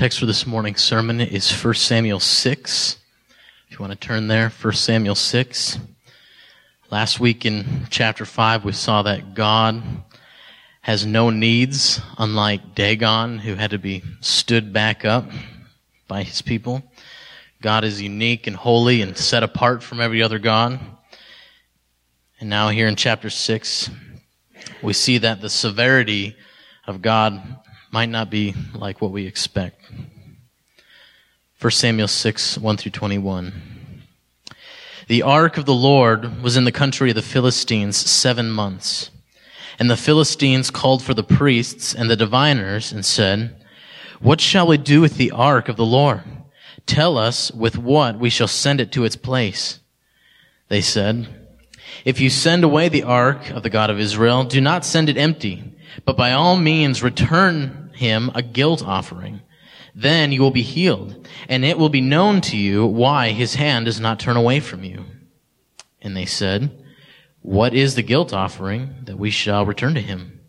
Text for this morning's sermon is 1 Samuel 6. If you want to turn there, 1 Samuel 6. Last week in chapter 5, we saw that God has no needs, unlike Dagon, who had to be stood back up by his people. God is unique and holy and set apart from every other God. And now, here in chapter 6, we see that the severity of God might not be like what we expect. 1 Samuel 6, 1 through 21. The ark of the Lord was in the country of the Philistines seven months. And the Philistines called for the priests and the diviners and said, What shall we do with the ark of the Lord? Tell us with what we shall send it to its place. They said, If you send away the ark of the God of Israel, do not send it empty but by all means return him a guilt offering. Then you will be healed, and it will be known to you why his hand does not turn away from you. And they said, What is the guilt offering that we shall return to him?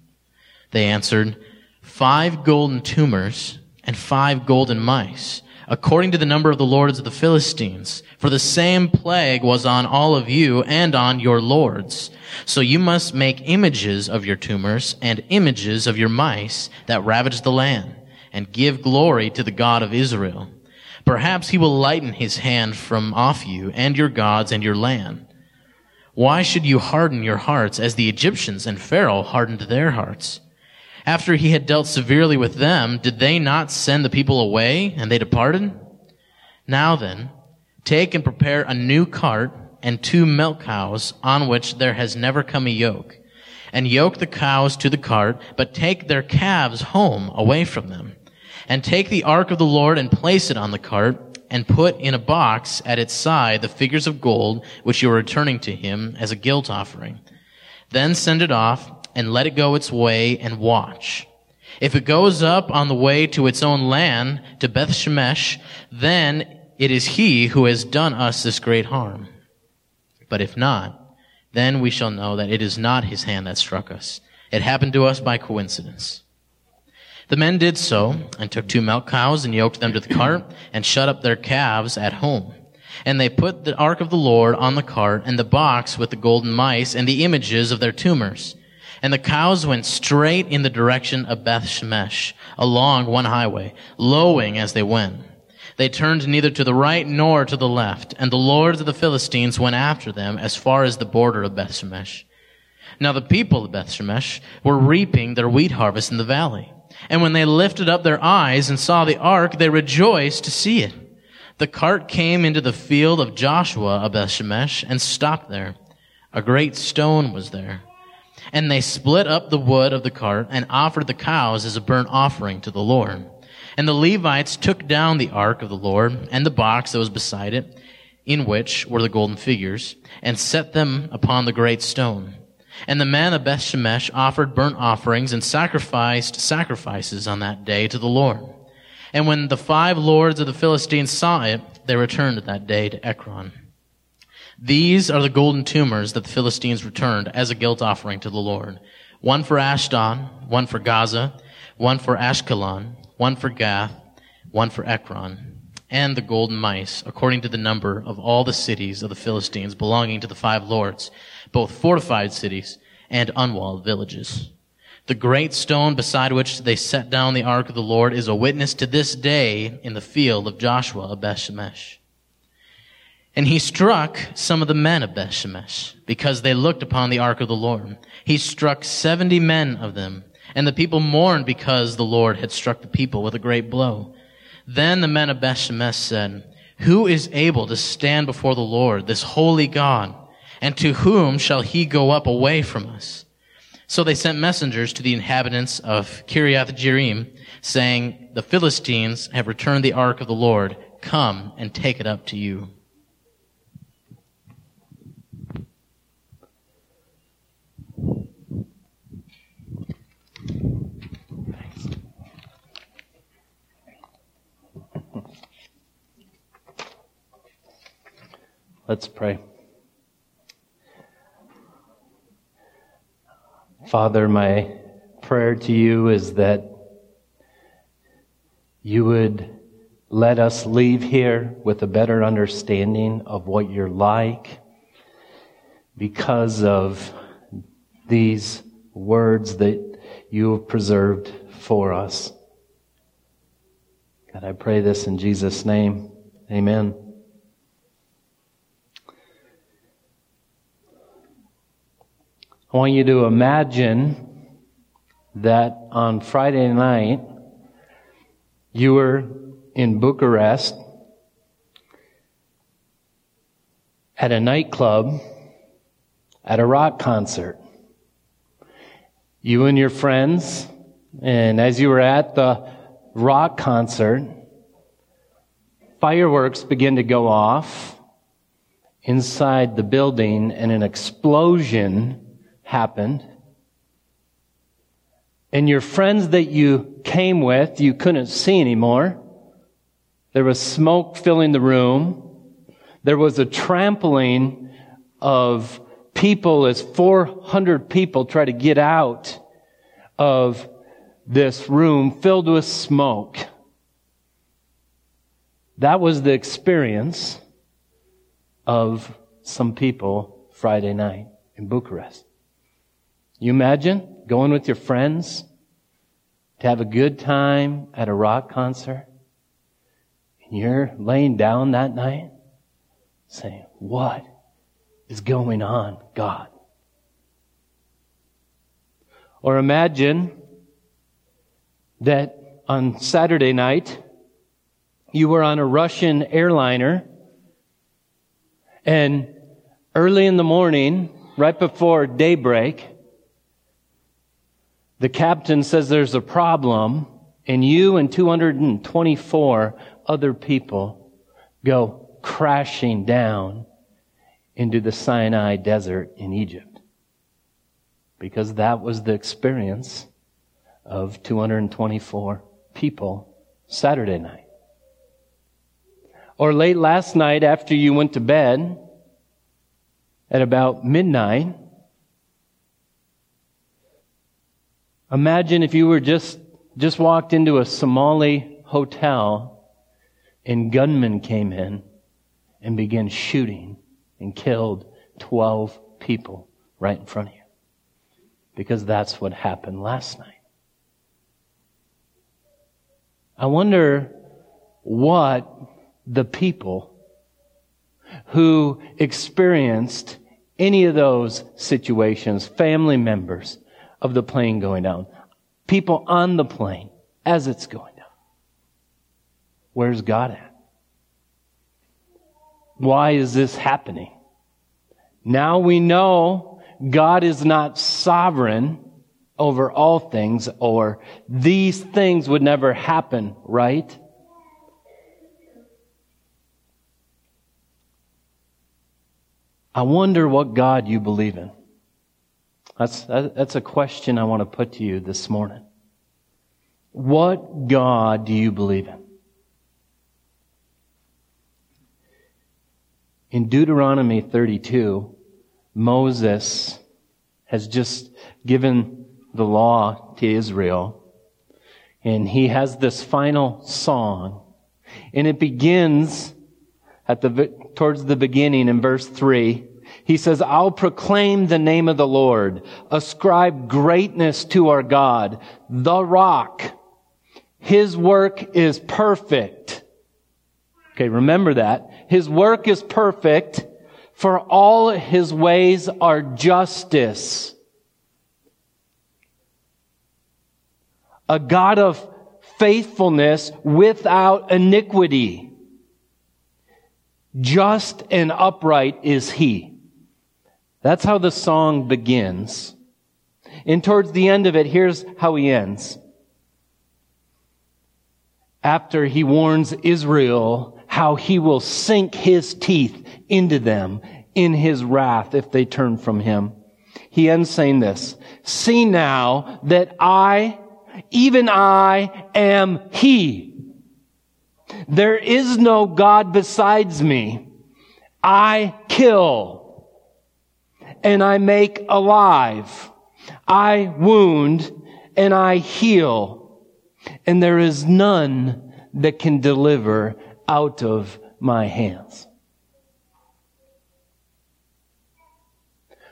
They answered, Five golden tumors and five golden mice, according to the number of the lords of the Philistines. For the same plague was on all of you and on your lords. So you must make images of your tumors and images of your mice that ravage the land and give glory to the God of Israel. Perhaps he will lighten his hand from off you and your gods and your land. Why should you harden your hearts as the Egyptians and Pharaoh hardened their hearts? After he had dealt severely with them, did they not send the people away and they departed? Now then, take and prepare a new cart and two milk cows on which there has never come a yoke. And yoke the cows to the cart, but take their calves home away from them. And take the ark of the Lord and place it on the cart, and put in a box at its side the figures of gold which you are returning to him as a guilt offering. Then send it off and let it go its way and watch. If it goes up on the way to its own land, to Beth Shemesh, then it is he who has done us this great harm. But if not, then we shall know that it is not his hand that struck us. It happened to us by coincidence. The men did so, and took two milk cows and yoked them to the cart, and shut up their calves at home. And they put the ark of the Lord on the cart, and the box with the golden mice, and the images of their tumors. And the cows went straight in the direction of Beth Shemesh, along one highway, lowing as they went. They turned neither to the right nor to the left, and the lords of the Philistines went after them as far as the border of Beth Bethshemesh. Now the people of Bethshemesh were reaping their wheat harvest in the valley. And when they lifted up their eyes and saw the ark, they rejoiced to see it. The cart came into the field of Joshua of Bethshemesh and stopped there. A great stone was there. And they split up the wood of the cart and offered the cows as a burnt offering to the Lord. And the Levites took down the ark of the Lord and the box that was beside it, in which were the golden figures, and set them upon the great stone. And the men of Bethshemesh offered burnt offerings and sacrificed sacrifices on that day to the Lord. And when the five lords of the Philistines saw it, they returned that day to Ekron. These are the golden tumors that the Philistines returned as a guilt offering to the Lord. One for Ashdod, one for Gaza, one for Ashkelon, one for Gath, one for Ekron, and the golden mice, according to the number of all the cities of the Philistines belonging to the five lords, both fortified cities and unwalled villages. The great stone beside which they set down the ark of the Lord is a witness to this day in the field of Joshua of Bethshemesh. And he struck some of the men of Bethshemesh because they looked upon the ark of the Lord. He struck seventy men of them and the people mourned because the Lord had struck the people with a great blow. Then the men of Bethshemesh said, Who is able to stand before the Lord, this holy God? And to whom shall he go up away from us? So they sent messengers to the inhabitants of Kiriath Jearim, saying, The Philistines have returned the ark of the Lord. Come and take it up to you. Let's pray. Father, my prayer to you is that you would let us leave here with a better understanding of what you're like because of these words that you have preserved for us. God, I pray this in Jesus' name. Amen. I want you to imagine that on Friday night, you were in Bucharest at a nightclub at a rock concert. You and your friends, and as you were at the rock concert, fireworks begin to go off inside the building and an explosion happened. And your friends that you came with, you couldn't see anymore. There was smoke filling the room. There was a trampling of people as 400 people try to get out of this room filled with smoke. That was the experience of some people Friday night in Bucharest. You imagine going with your friends to have a good time at a rock concert? And you're laying down that night saying, What is going on, God? Or imagine that on Saturday night, you were on a Russian airliner and early in the morning, right before daybreak, the captain says there's a problem, and you and 224 other people go crashing down into the Sinai desert in Egypt. Because that was the experience of 224 people Saturday night. Or late last night after you went to bed at about midnight, Imagine if you were just, just walked into a Somali hotel and gunmen came in and began shooting and killed 12 people right in front of you. Because that's what happened last night. I wonder what the people who experienced any of those situations, family members, of the plane going down. People on the plane as it's going down. Where's God at? Why is this happening? Now we know God is not sovereign over all things or these things would never happen, right? I wonder what God you believe in. That's, that's a question I want to put to you this morning. What God do you believe in? In Deuteronomy 32, Moses has just given the law to Israel, and he has this final song, and it begins at the towards the beginning in verse 3 he says, I'll proclaim the name of the Lord, ascribe greatness to our God, the rock. His work is perfect. Okay, remember that. His work is perfect, for all his ways are justice. A God of faithfulness without iniquity. Just and upright is he. That's how the song begins. And towards the end of it, here's how he ends. After he warns Israel how he will sink his teeth into them in his wrath if they turn from him. He ends saying this, see now that I, even I am he. There is no God besides me. I kill and I make alive. I wound and I heal. And there is none that can deliver out of my hands?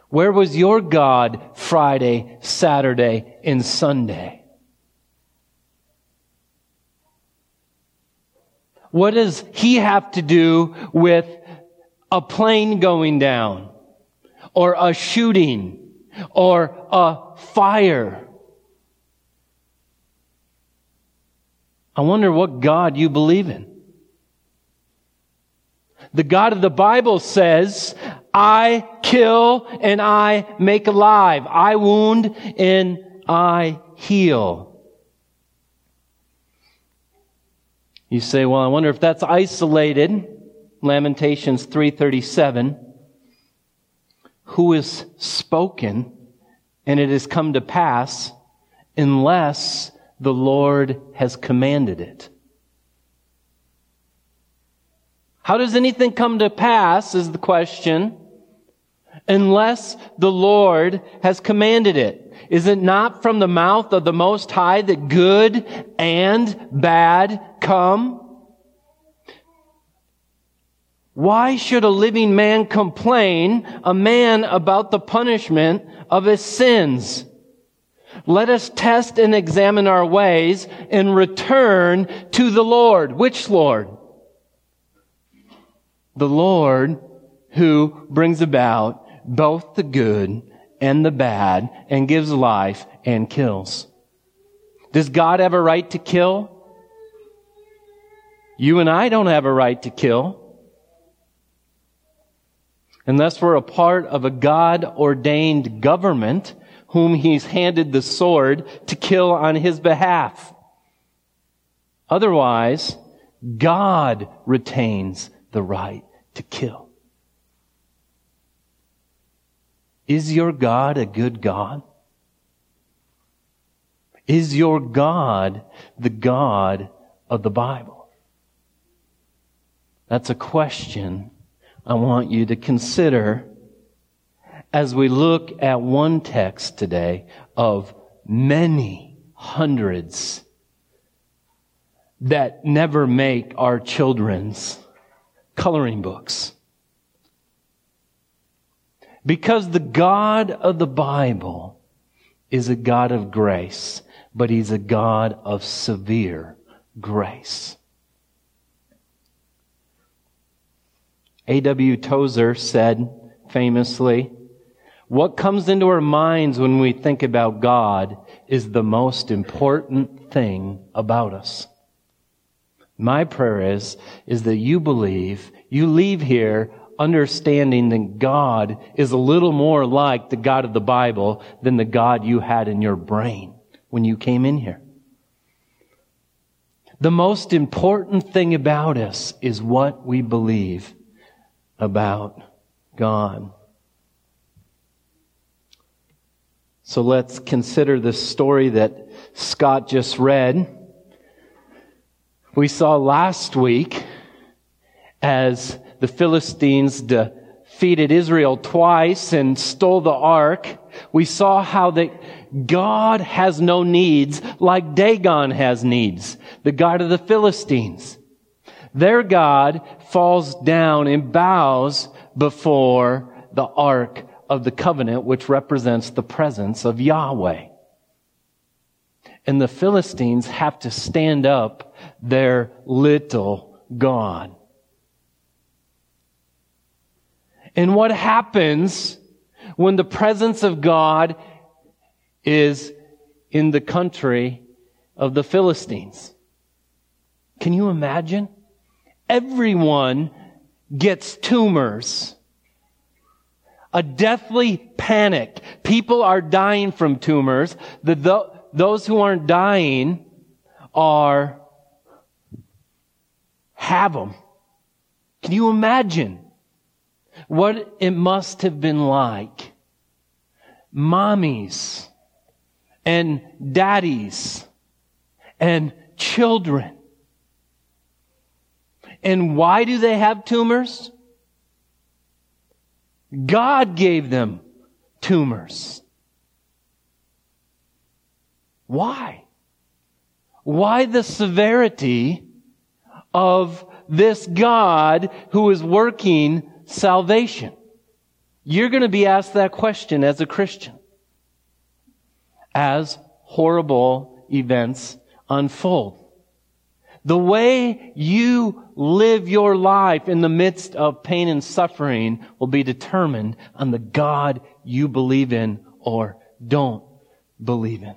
Where was your God Friday, Saturday, and Sunday? What does he have to do with a plane going down or a shooting or a fire? I wonder what God you believe in. The God of the Bible says, I kill and I make alive. I wound and I heal. You say, well, I wonder if that's isolated. Lamentations 337. Who is spoken and it has come to pass unless the Lord has commanded it. How does anything come to pass is the question unless the Lord has commanded it. Is it not from the mouth of the Most High that good and bad come? Why should a living man complain, a man about the punishment of his sins? Let us test and examine our ways and return to the Lord. Which Lord? The Lord who brings about both the good and the bad and gives life and kills. Does God have a right to kill? You and I don't have a right to kill. Unless we're a part of a God ordained government whom he's handed the sword to kill on his behalf. Otherwise, God retains the right to kill. Is your God a good God? Is your God the God of the Bible? That's a question I want you to consider as we look at one text today of many hundreds that never make our children's coloring books. Because the God of the Bible is a God of grace, but he's a God of severe grace. A.W. Tozer said famously, what comes into our minds when we think about God is the most important thing about us. My prayer is, is that you believe, you leave here understanding that God is a little more like the God of the Bible than the God you had in your brain when you came in here. The most important thing about us is what we believe about God. So let's consider the story that Scott just read. We saw last week as the Philistines defeated Israel twice and stole the ark. We saw how that God has no needs like Dagon has needs, the God of the Philistines. Their God falls down and bows before the ark of the covenant, which represents the presence of Yahweh. And the Philistines have to stand up their little God. And what happens when the presence of God is in the country of the Philistines? Can you imagine? Everyone gets tumors. A deathly panic. People are dying from tumors. The, those who aren't dying are have them. Can you imagine? what it must have been like. Mommies and daddies and children. And why do they have tumors? God gave them tumors. Why? Why the severity of this God who is working salvation? You're going to be asked that question as a Christian. As horrible events unfold. The way you live your life in the midst of pain and suffering will be determined on the God you believe in or don't believe in.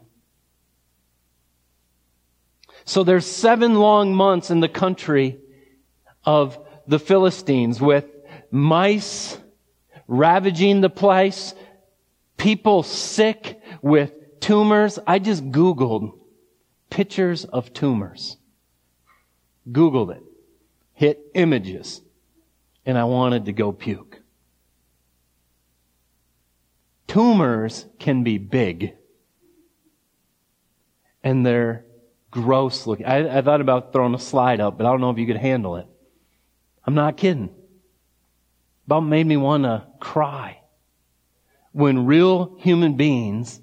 So there's seven long months in the country of the Philistines with mice ravaging the place, people sick with tumors. I just Googled pictures of tumors. Googled it. Hit images. And I wanted to go puke. Tumors can be big. And they're gross looking. I, I, thought about throwing a slide up, but I don't know if you could handle it. I'm not kidding. About made me want to cry. When real human beings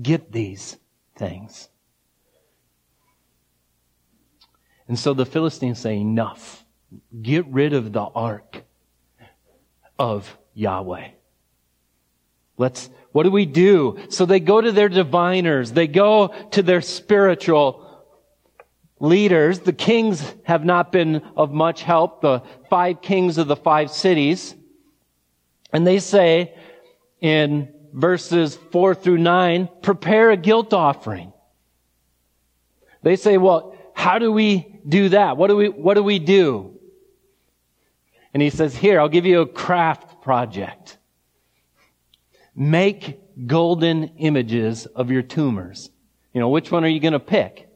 get these things. And so the Philistines say, enough. Get rid of the ark of Yahweh. Let's, what do we do? So they go to their diviners. They go to their spiritual leaders. The kings have not been of much help. The five kings of the five cities. And they say in verses four through nine, prepare a guilt offering. They say, well, how do we do that? What do we, what do we do? And he says, here, I'll give you a craft project. Make golden images of your tumors. You know, which one are you going to pick?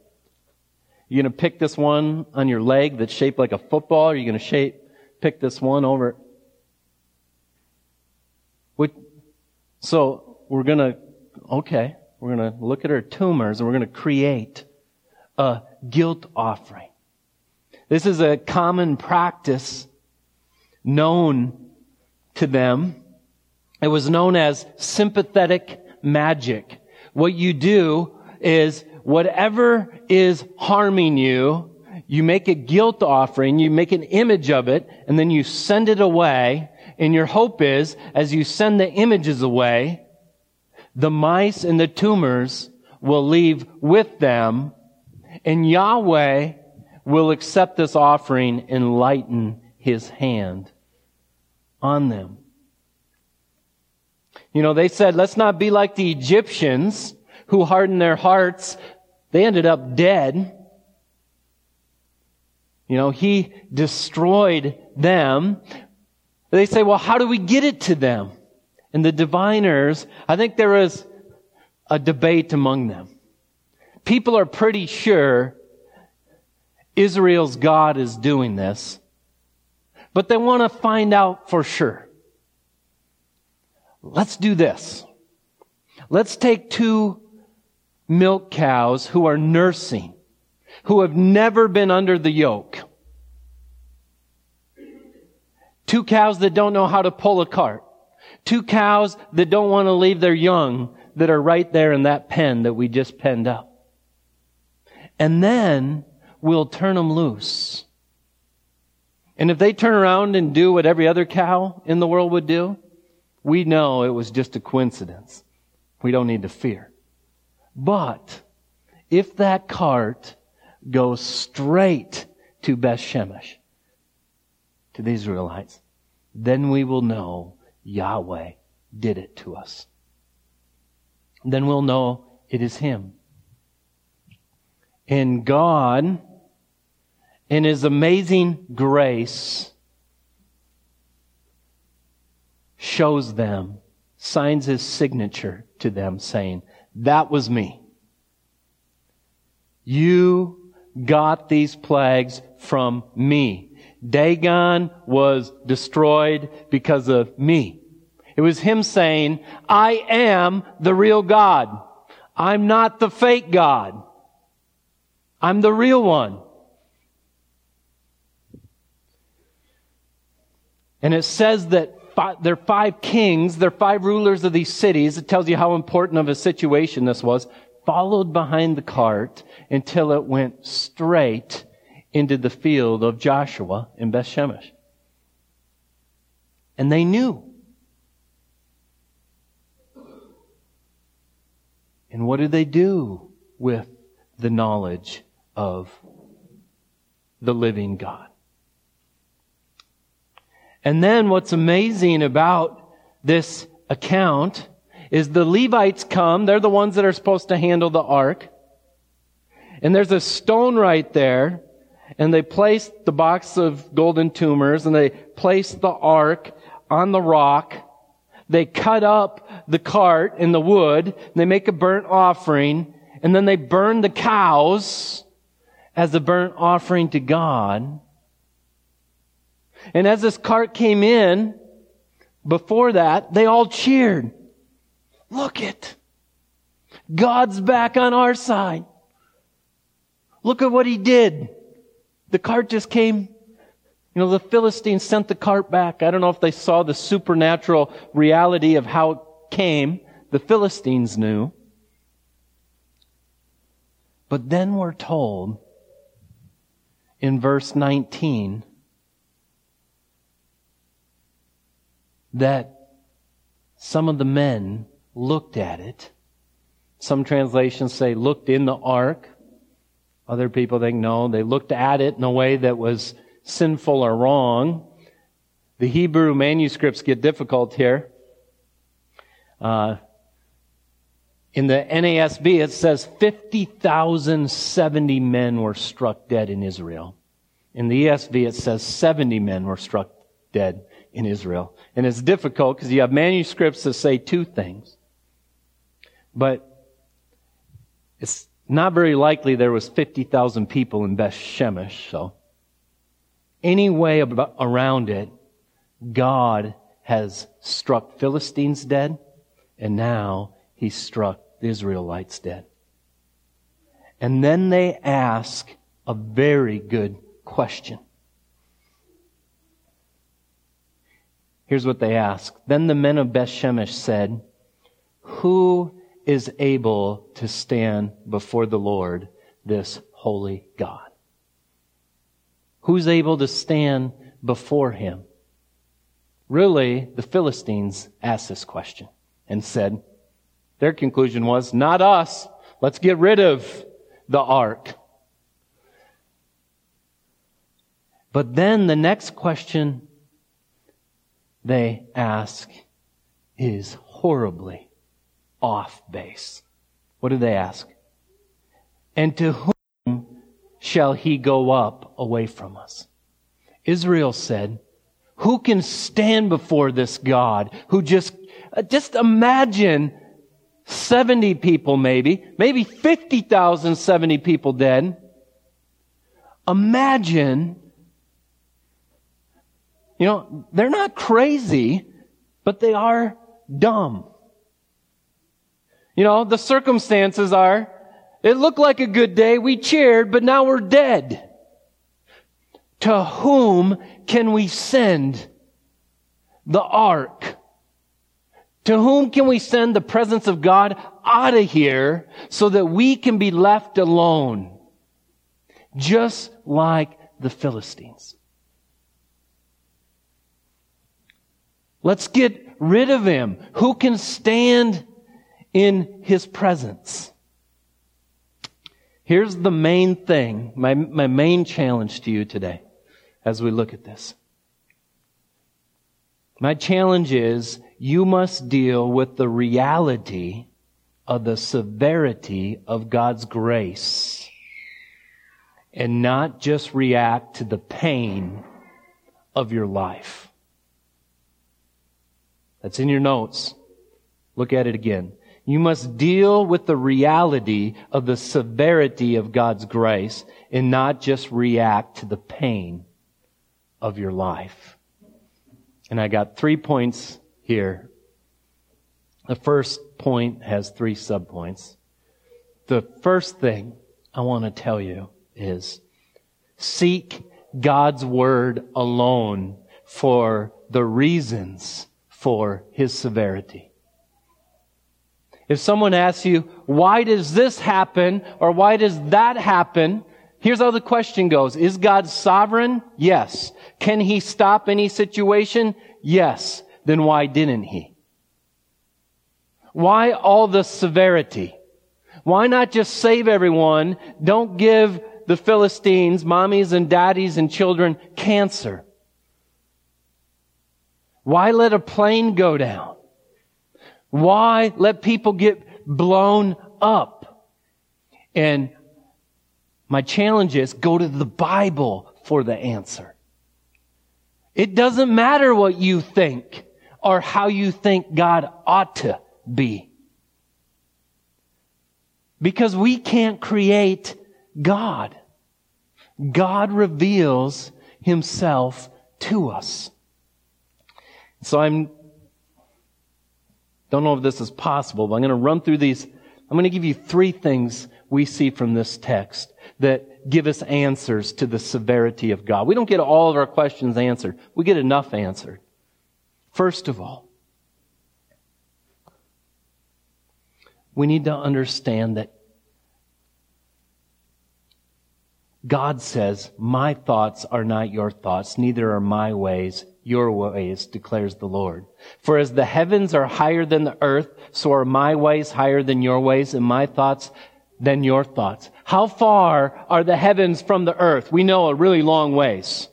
You're going to pick this one on your leg that's shaped like a football, or are you going to shape, pick this one over? Which, so we're going to, okay, we're going to look at our tumors and we're going to create a guilt offering. This is a common practice known to them. It was known as sympathetic magic. What you do is whatever is harming you, you make a guilt offering, you make an image of it, and then you send it away. And your hope is, as you send the images away, the mice and the tumors will leave with them and Yahweh will accept this offering and lighten his hand on them. You know, they said, let's not be like the Egyptians who hardened their hearts. They ended up dead. You know, he destroyed them. They say, well, how do we get it to them? And the diviners, I think there was a debate among them people are pretty sure Israel's God is doing this, but they want to find out for sure. Let's do this. Let's take two milk cows who are nursing, who have never been under the yoke. Two cows that don't know how to pull a cart. Two cows that don't want to leave their young that are right there in that pen that we just penned up and then we'll turn them loose. And if they turn around and do what every other cow in the world would do, we know it was just a coincidence. We don't need to fear. But if that cart goes straight to Beth Shemesh, to the Israelites, then we will know Yahweh did it to us. Then we'll know it is Him. And God, in His amazing grace, shows them, signs His signature to them, saying, That was me. You got these plagues from me. Dagon was destroyed because of me. It was him saying, I am the real God. I'm not the fake God. I'm the real one. And it says that five, there are five kings, there are five rulers of these cities. It tells you how important of a situation this was. Followed behind the cart until it went straight into the field of Joshua in Bethshemesh. And they knew. And what did they do with the knowledge of the living God? And then what's amazing about this account is the Levites come. They're the ones that are supposed to handle the ark. And there's a stone right there. And they place the box of golden tumors and they place the ark on the rock. They cut up the cart in the wood. they make a burnt offering. And then they burn the cows as a burnt offering to God. And as this cart came in, before that, they all cheered. Look it. God's back on our side. Look at what he did. The cart just came. You know, the Philistines sent the cart back. I don't know if they saw the supernatural reality of how it came. The Philistines knew. But then we're told in verse 19 that some of the men looked at it. Some translations say looked in the ark. Other people think no, they looked at it in a way that was sinful or wrong. The Hebrew manuscripts get difficult here. Uh, in the NASB, it says 50,070 men were struck dead in Israel. In the ESV, it says 70 men were struck dead in Israel. And it's difficult because you have manuscripts that say two things. But it's not very likely there was 50,000 people in Beth Shemesh, so any way about, around it, God has struck Philistines dead, and now he struck the Israelites dead. And then they ask a very good question. Here's what they ask. Then the men of Bethshemesh said, Who is able to stand before the Lord, this holy God? Who's able to stand before him? Really, the Philistines asked this question and said, their conclusion was, not us. Let's get rid of the ark. But then the next question they ask is horribly off base. What do they ask? And to whom shall he go up away from us? Israel said, who can stand before this God who just, uh, just imagine 70 people maybe, maybe 50,000 70 people dead. Imagine you know, they're not crazy, but they are dumb. You know, the circumstances are, it looked like a good day, we cheered, but now we're dead. To whom can we send the ark? To whom can we send the presence of God out of here so that we can be left alone? Just like the Philistines. Let's get rid of him. Who can stand in his presence? Here's the main thing, my, my main challenge to you today as we look at this. My challenge is you must deal with the reality of the severity of God's grace and not just react to the pain of your life. That's in your notes. Look at it again. You must deal with the reality of the severity of God's grace and not just react to the pain of your life. And I got three points here. The first point has three subpoints. The first thing I want to tell you is seek God's word alone for the reasons for his severity. If someone asks you, why does this happen or why does that happen? Here's how the question goes. Is God sovereign? Yes. Can he stop any situation? Yes. Then why didn't he? Why all the severity? Why not just save everyone? Don't give the Philistines, mommies and daddies and children, cancer. Why let a plane go down? Why let people get blown up? And my challenge is go to the Bible for the answer. It doesn't matter what you think or how you think God ought to be. Because we can't create God. God reveals himself to us. So I'm, don't know if this is possible, but I'm going to run through these. I'm going to give you three things we see from this text that give us answers to the severity of God. We don't get all of our questions answered. We get enough answered. First of all, we need to understand that God says, My thoughts are not your thoughts, neither are my ways your ways, declares the Lord. For as the heavens are higher than the earth, so are my ways higher than your ways, and my thoughts than your thoughts. How far are the heavens from the earth? We know a really long ways.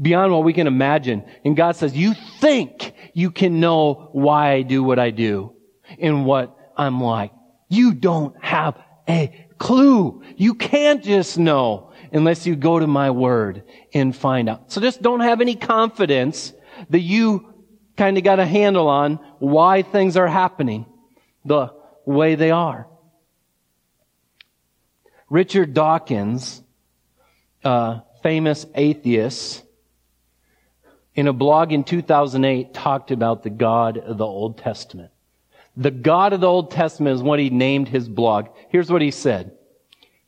Beyond what we can imagine. And God says, you think you can know why I do what I do and what I'm like. You don't have a clue. You can't just know unless you go to my word and find out. So just don't have any confidence that you kind of got a handle on why things are happening the way they are. Richard Dawkins, uh, famous atheist, in a blog in 2008 talked about the God of the Old Testament. The God of the Old Testament is what he named his blog. Here's what he said.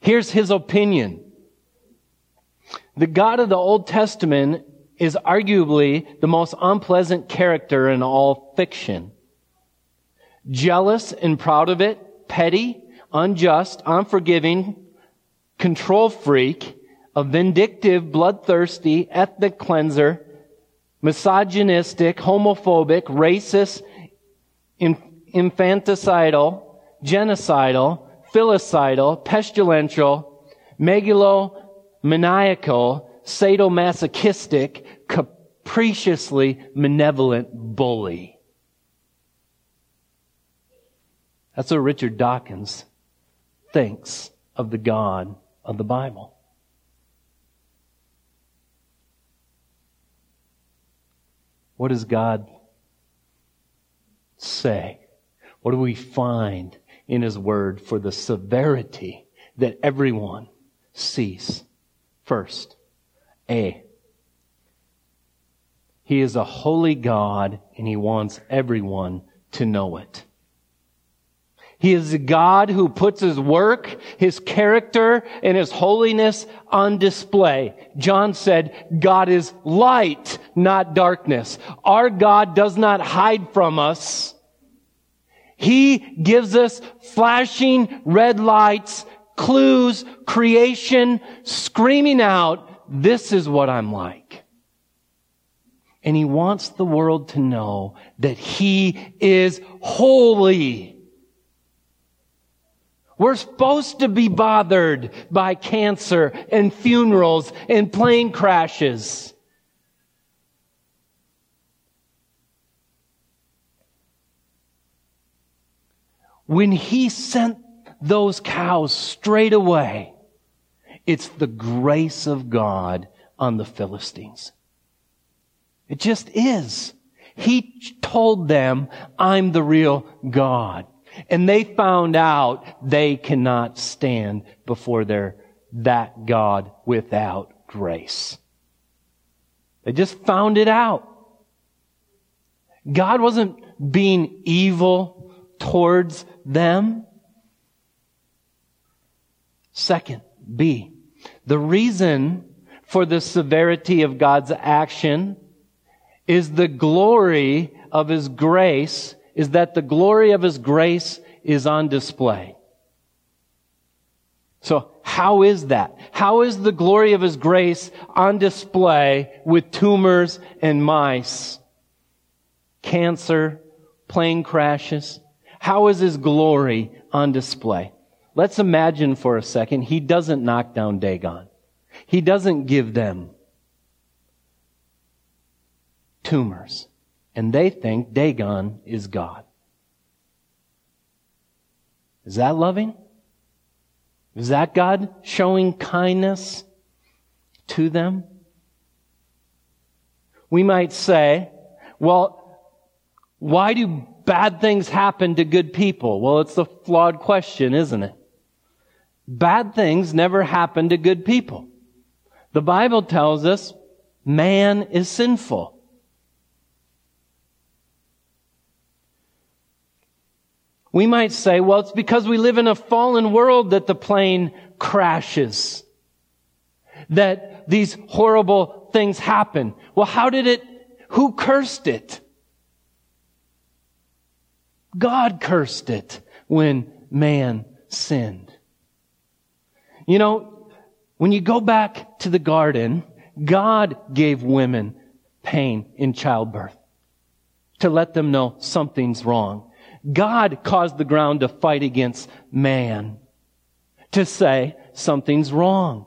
Here's his opinion. The God of the Old Testament is arguably the most unpleasant character in all fiction. Jealous and proud of it, petty, unjust, unforgiving, control freak, a vindictive, bloodthirsty, ethnic cleanser, misogynistic, homophobic, racist, infanticidal, genocidal, filicidal, pestilential, megalomaniacal, sadomasochistic, capriciously malevolent bully. That's what Richard Dawkins thinks of the God of the Bible. What does God say? What do we find in His Word for the severity that everyone sees? First, A. He is a holy God and He wants everyone to know it. He is a God who puts his work, his character, and his holiness on display. John said, God is light, not darkness. Our God does not hide from us. He gives us flashing red lights, clues, creation, screaming out, this is what I'm like. And he wants the world to know that he is holy. We're supposed to be bothered by cancer and funerals and plane crashes. When he sent those cows straight away, it's the grace of God on the Philistines. It just is. He told them, I'm the real God. And they found out they cannot stand before their, that God without grace. They just found it out. God wasn't being evil towards them. Second, B. The reason for the severity of God's action is the glory of His grace is that the glory of His grace is on display. So, How is that? How is the glory of His grace on display with tumors and mice? Cancer, plane crashes. How is His glory on display? Let's imagine for a second He doesn't knock down Dagon. He doesn't give them tumors. And they think Dagon is God. Is that loving? Is that God showing kindness to them? We might say, well, why do bad things happen to good people? Well, it's a flawed question, isn't it? Bad things never happen to good people. The Bible tells us man is sinful. We might say, well, it's because we live in a fallen world that the plane crashes. That these horrible things happen. Well, how did it, who cursed it? God cursed it when man sinned. You know, when you go back to the garden, God gave women pain in childbirth to let them know something's wrong. God caused the ground to fight against man to say something's wrong.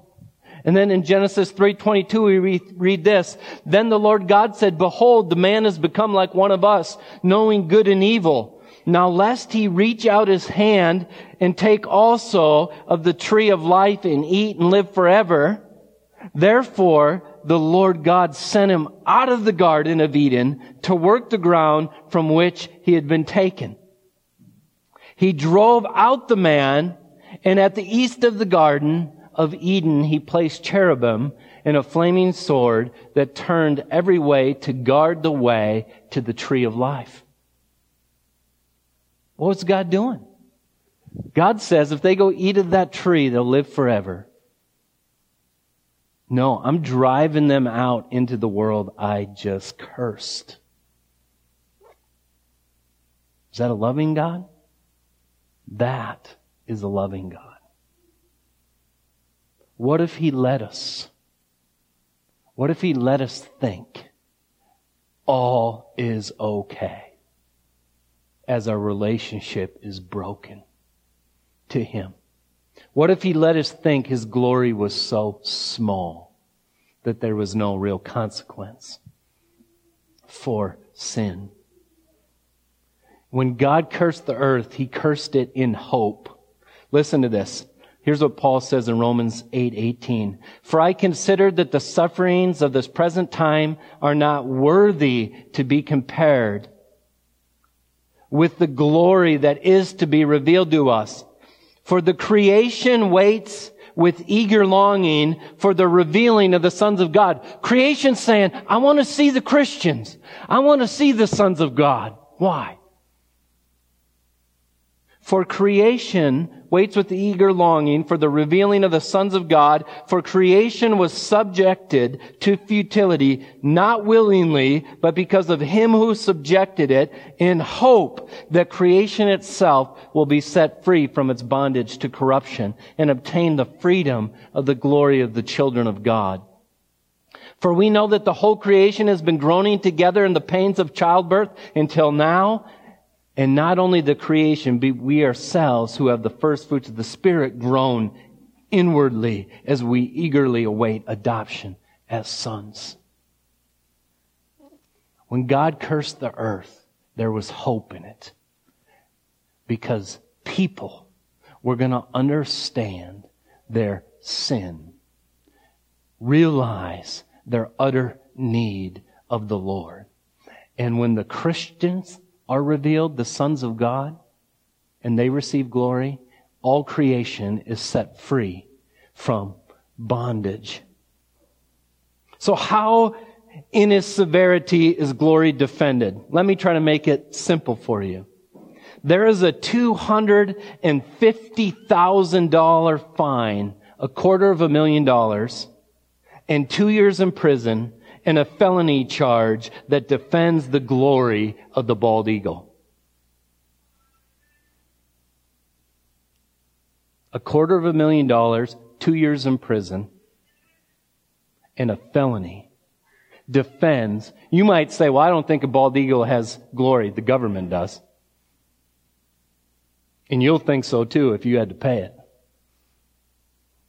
And then in Genesis 3:22 we read, read this, then the Lord God said, behold, the man has become like one of us, knowing good and evil. Now lest he reach out his hand and take also of the tree of life and eat and live forever. Therefore, the Lord God sent him out of the garden of Eden to work the ground from which he had been taken. He drove out the man, and at the east of the garden of Eden, he placed cherubim and a flaming sword that turned every way to guard the way to the tree of life. What was God doing? God says if they go eat of that tree, they'll live forever. No, I'm driving them out into the world I just cursed. Is that a loving God? That is a loving God. What if He let us? What if He let us think all is okay as our relationship is broken to Him? What if He let us think His glory was so small that there was no real consequence for sin? When God cursed the earth, he cursed it in hope. Listen to this. Here's what Paul says in Romans 8:18. For I consider that the sufferings of this present time are not worthy to be compared with the glory that is to be revealed to us. For the creation waits with eager longing for the revealing of the sons of God. Creation saying, I want to see the Christians. I want to see the sons of God. Why? For creation waits with eager longing for the revealing of the sons of God, for creation was subjected to futility, not willingly, but because of him who subjected it, in hope that creation itself will be set free from its bondage to corruption and obtain the freedom of the glory of the children of God. For we know that the whole creation has been groaning together in the pains of childbirth until now, and not only the creation, but we ourselves who have the first fruits of the Spirit groan inwardly as we eagerly await adoption as sons. When God cursed the earth, there was hope in it because people were going to understand their sin, realize their utter need of the Lord. And when the Christians are revealed, the sons of God, and they receive glory, all creation is set free from bondage. So how in his severity is glory defended? Let me try to make it simple for you. There is a $250,000 fine, a quarter of a million dollars, and two years in prison and a felony charge that defends the glory of the bald eagle. A quarter of a million dollars, two years in prison and a felony defends, you might say, well, I don't think a bald eagle has glory. The government does. And you'll think so too if you had to pay it.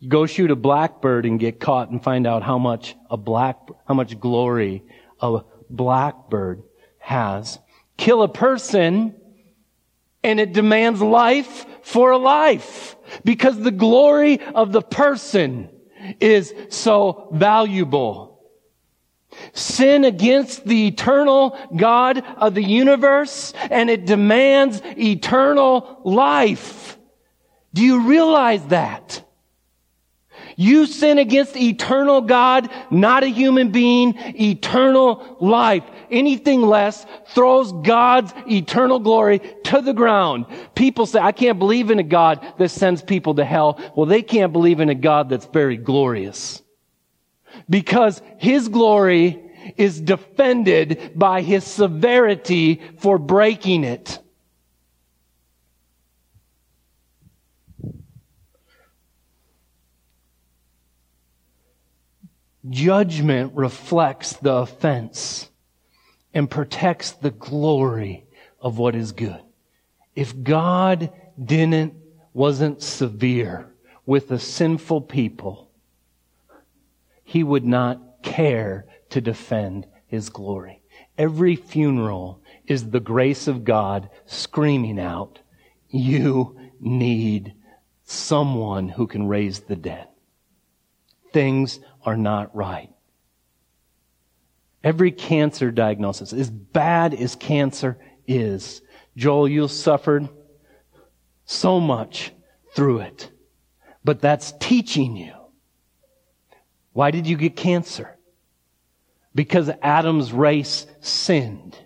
Go shoot a blackbird and get caught and find out how much a black, how much glory a blackbird has. Kill a person and it demands life for a life because the glory of the person is so valuable. Sin against the eternal God of the universe and it demands eternal life. Do you realize that? You sin against eternal God, not a human being, eternal life. Anything less throws God's eternal glory to the ground. People say, I can't believe in a God that sends people to hell. Well, they can't believe in a God that's very glorious. Because His glory is defended by His severity for breaking it. Judgment reflects the offense and protects the glory of what is good. If God didn't, wasn't severe with a sinful people, he would not care to defend his glory. Every funeral is the grace of God screaming out, you need someone who can raise the dead. Things are not right. Every cancer diagnosis, as bad as cancer is, Joel, you suffered so much through it. But that's teaching you. Why did you get cancer? Because Adam's race sinned.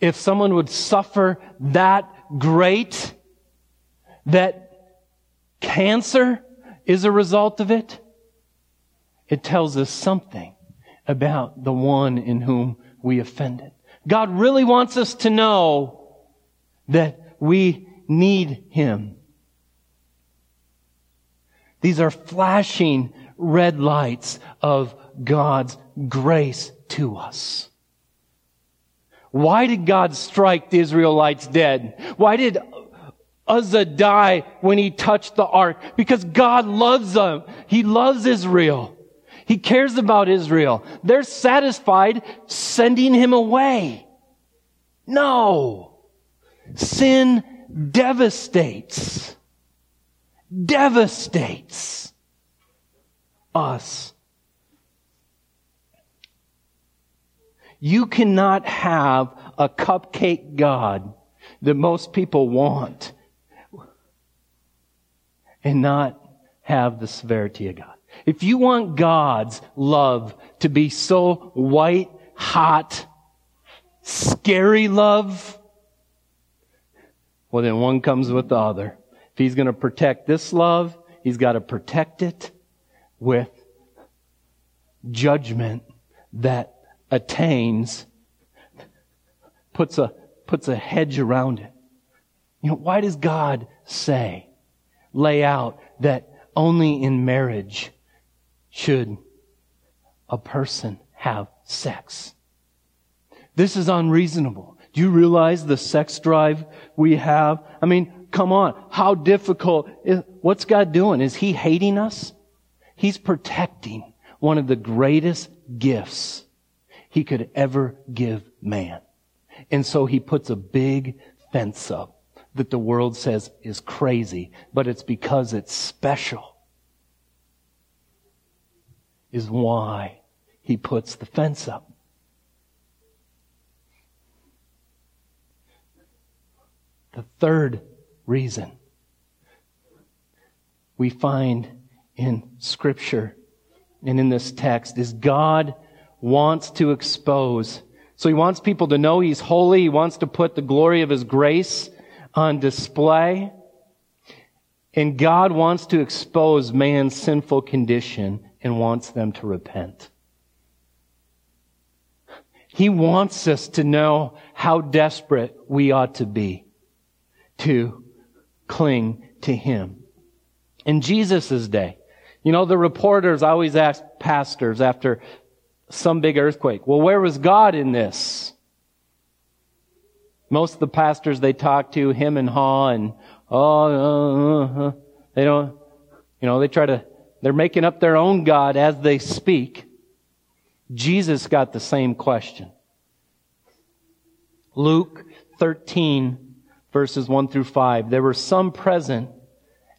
If someone would suffer that great, that cancer is a result of it, it tells us something about the one in whom we offended. God really wants us to know that we need Him. These are flashing red lights of God's grace to us. Why did God strike the Israelites dead? Why did Uzzah die when he touched the ark? Because God loves them. He loves Israel. He cares about Israel. They're satisfied sending him away. No. Sin devastates. Devastates us. You cannot have a cupcake God that most people want and not have the severity of God. If you want God's love to be so white, hot, scary love, well, then one comes with the other. If he's going to protect this love, he's got to protect it with judgment that attains, puts a, puts a hedge around it. You know, why does God say, lay out that only in marriage should a person have sex? This is unreasonable. Do you realize the sex drive we have? I mean, come on. How difficult is, what's God doing? Is He hating us? He's protecting one of the greatest gifts He could ever give man. And so He puts a big fence up that the world says is crazy, but it's because it's special is why he puts the fence up. The third reason we find in Scripture and in this text is God wants to expose. So he wants people to know he's holy. He wants to put the glory of his grace on display. And God wants to expose man's sinful condition and wants them to repent. He wants us to know how desperate we ought to be to cling to Him. In Jesus' day, you know, the reporters always ask pastors after some big earthquake, well, where was God in this? Most of the pastors they talk to, him and haw, and oh, uh, uh, uh, they don't, you know, they try to, they're making up their own God as they speak. Jesus got the same question. Luke 13 verses 1 through 5. There were some present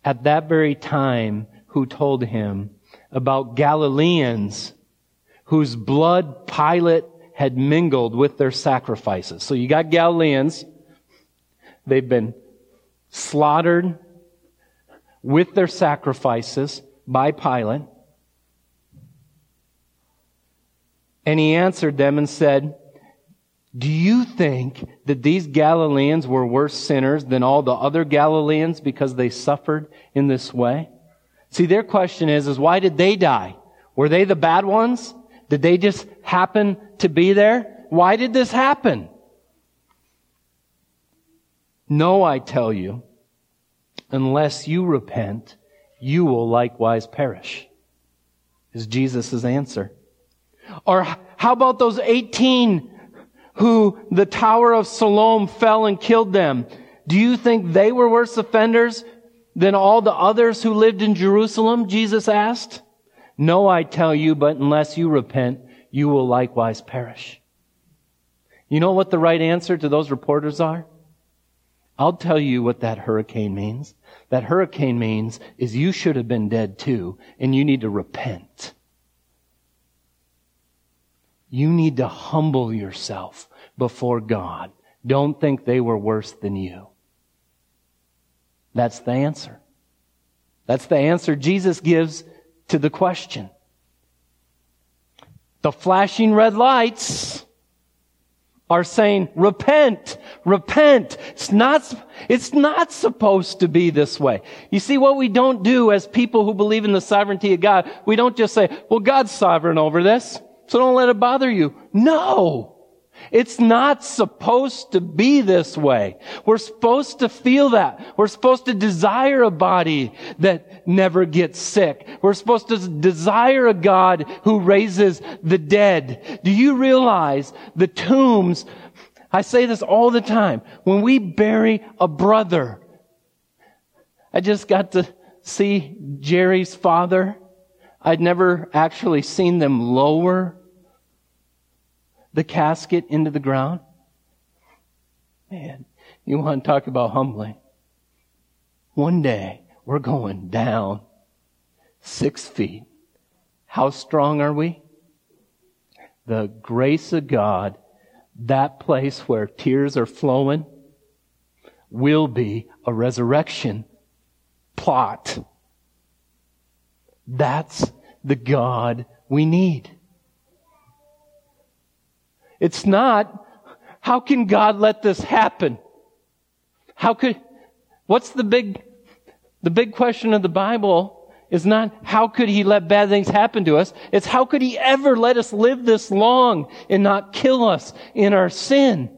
at that very time who told him about Galileans whose blood Pilate had mingled with their sacrifices. So you got Galileans. They've been slaughtered with their sacrifices by Pilate. And he answered them and said, Do you think that these Galileans were worse sinners than all the other Galileans because they suffered in this way? See, their question is, is why did they die? Were they the bad ones? Did they just happen to be there? Why did this happen? No, I tell you, unless you repent, you will likewise perish, is Jesus' answer. Or how about those 18 who the Tower of Siloam fell and killed them? Do you think they were worse offenders than all the others who lived in Jerusalem? Jesus asked. No, I tell you, but unless you repent, you will likewise perish. You know what the right answer to those reporters are? I'll tell you what that hurricane means. That hurricane means is you should have been dead too, and you need to repent. You need to humble yourself before God. Don't think they were worse than you. That's the answer. That's the answer Jesus gives to the question. The flashing red lights are saying, repent, repent. It's not, it's not supposed to be this way. You see, what we don't do as people who believe in the sovereignty of God, we don't just say, well, God's sovereign over this, so don't let it bother you. No! It's not supposed to be this way. We're supposed to feel that. We're supposed to desire a body that never gets sick. We're supposed to desire a God who raises the dead. Do you realize the tombs? I say this all the time. When we bury a brother, I just got to see Jerry's father. I'd never actually seen them lower the casket into the ground? Man, you want to talk about humbling. One day, we're going down six feet. How strong are we? The grace of God, that place where tears are flowing, will be a resurrection plot. That's the God we need. It's not, how can God let this happen? How could, what's the big, the big question of the Bible is not how could he let bad things happen to us? It's how could he ever let us live this long and not kill us in our sin?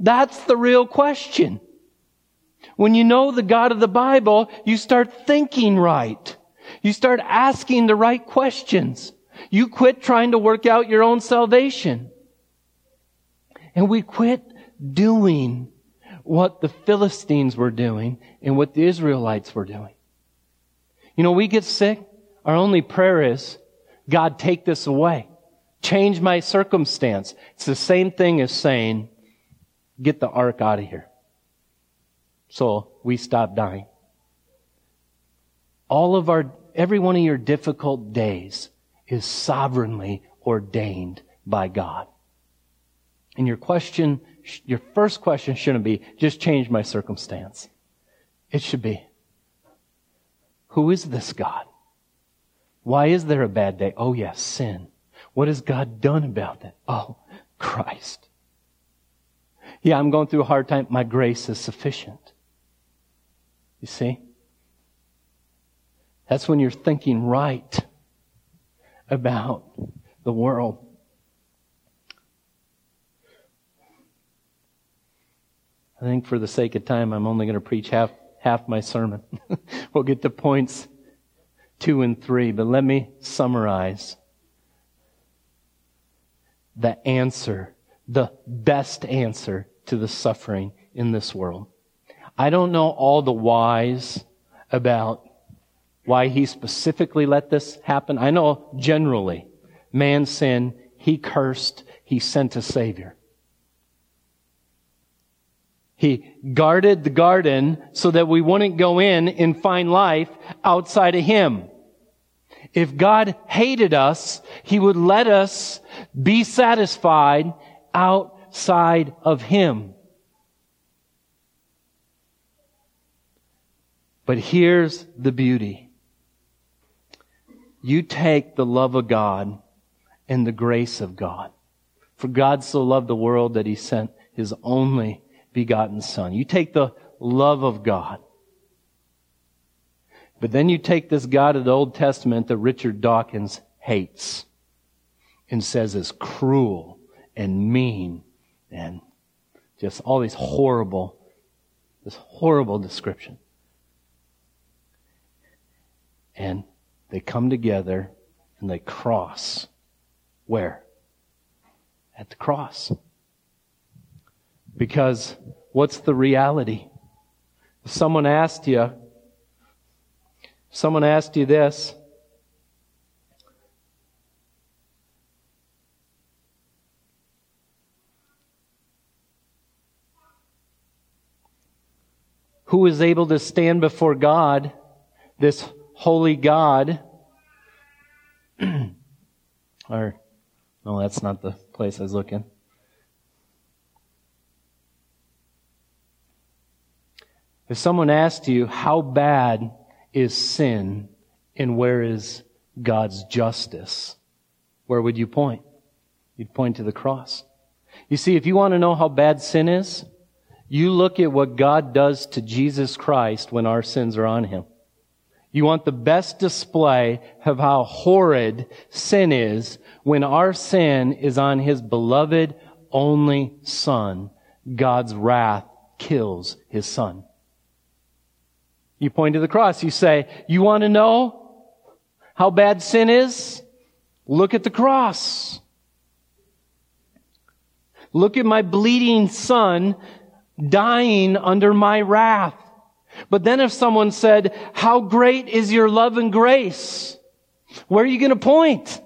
That's the real question. When you know the God of the Bible, you start thinking right. You start asking the right questions. You quit trying to work out your own salvation. And we quit doing what the Philistines were doing and what the Israelites were doing. You know, we get sick. Our only prayer is, God, take this away. Change my circumstance. It's the same thing as saying, get the ark out of here. So we stop dying. All of our, every one of your difficult days is sovereignly ordained by God. And your question, your first question shouldn't be, just change my circumstance. It should be, who is this God? Why is there a bad day? Oh yes, sin. What has God done about that? Oh, Christ. Yeah, I'm going through a hard time. My grace is sufficient. You see? That's when you're thinking right about the world. I think for the sake of time, I'm only going to preach half, half my sermon. we'll get to points two and three, but let me summarize the answer, the best answer to the suffering in this world. I don't know all the whys about why he specifically let this happen. I know generally man sinned, he cursed, he sent a savior. He guarded the garden so that we wouldn't go in and find life outside of him. If God hated us, he would let us be satisfied outside of him. But here's the beauty. You take the love of God and the grace of God. For God so loved the world that he sent his only begotten son. You take the love of God. But then you take this God of the Old Testament that Richard Dawkins hates and says is cruel and mean and just all these horrible, this horrible description. And they come together and they cross. Where? At the cross. Because what's the reality? If someone asked you, someone asked you this, who is able to stand before God, this holy God, or, no, that's not the place I was looking. If someone asked you, how bad is sin and where is God's justice? Where would you point? You'd point to the cross. You see, if you want to know how bad sin is, you look at what God does to Jesus Christ when our sins are on Him. You want the best display of how horrid sin is when our sin is on His beloved only Son. God's wrath kills His Son. You point to the cross. You say, you want to know how bad sin is? Look at the cross. Look at my bleeding son dying under my wrath. But then if someone said, how great is your love and grace? Where are you going to point?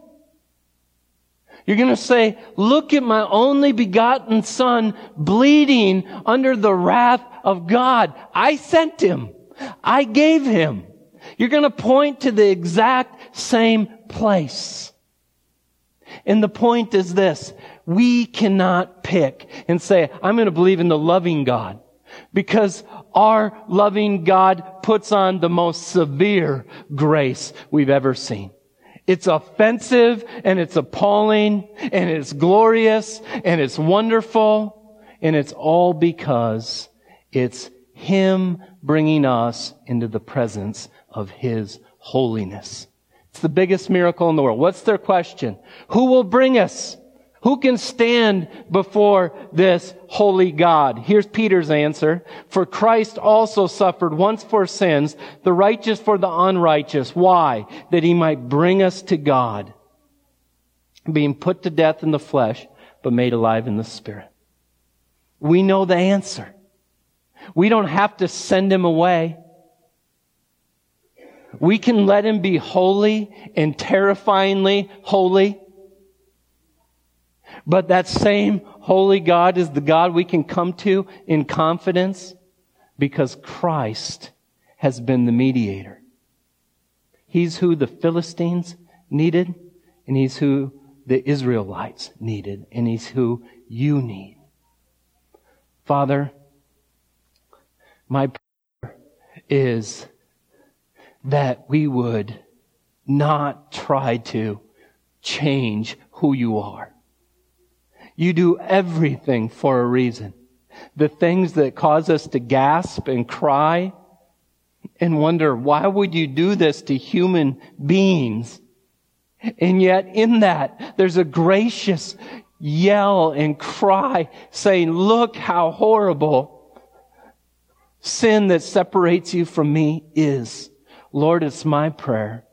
You're going to say, look at my only begotten son bleeding under the wrath of God. I sent him. I gave him. You're going to point to the exact same place. And the point is this. We cannot pick and say, I'm going to believe in the loving God. Because our loving God puts on the most severe grace we've ever seen. It's offensive and it's appalling and it's glorious and it's wonderful and it's all because it's Him bringing us into the presence of His holiness. It's the biggest miracle in the world. What's their question? Who will bring us? Who can stand before this holy God? Here's Peter's answer. For Christ also suffered once for sins, the righteous for the unrighteous. Why? That he might bring us to God, being put to death in the flesh, but made alive in the spirit. We know the answer. We don't have to send him away. We can let him be holy and terrifyingly holy. But that same holy God is the God we can come to in confidence because Christ has been the mediator. He's who the Philistines needed, and he's who the Israelites needed, and he's who you need. Father, my prayer is that we would not try to change who you are. You do everything for a reason. The things that cause us to gasp and cry and wonder, why would you do this to human beings? And yet in that, there's a gracious yell and cry saying, look how horrible sin that separates you from me is. Lord, it's my prayer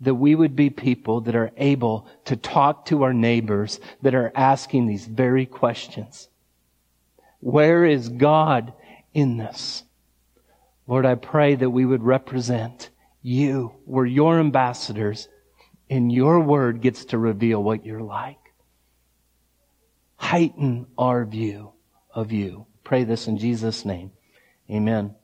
that we would be people that are able to talk to our neighbors that are asking these very questions. Where is God in this? Lord, I pray that we would represent you. We're your ambassadors and your word gets to reveal what you're like. Heighten our view of you. Pray this in Jesus' name. Amen.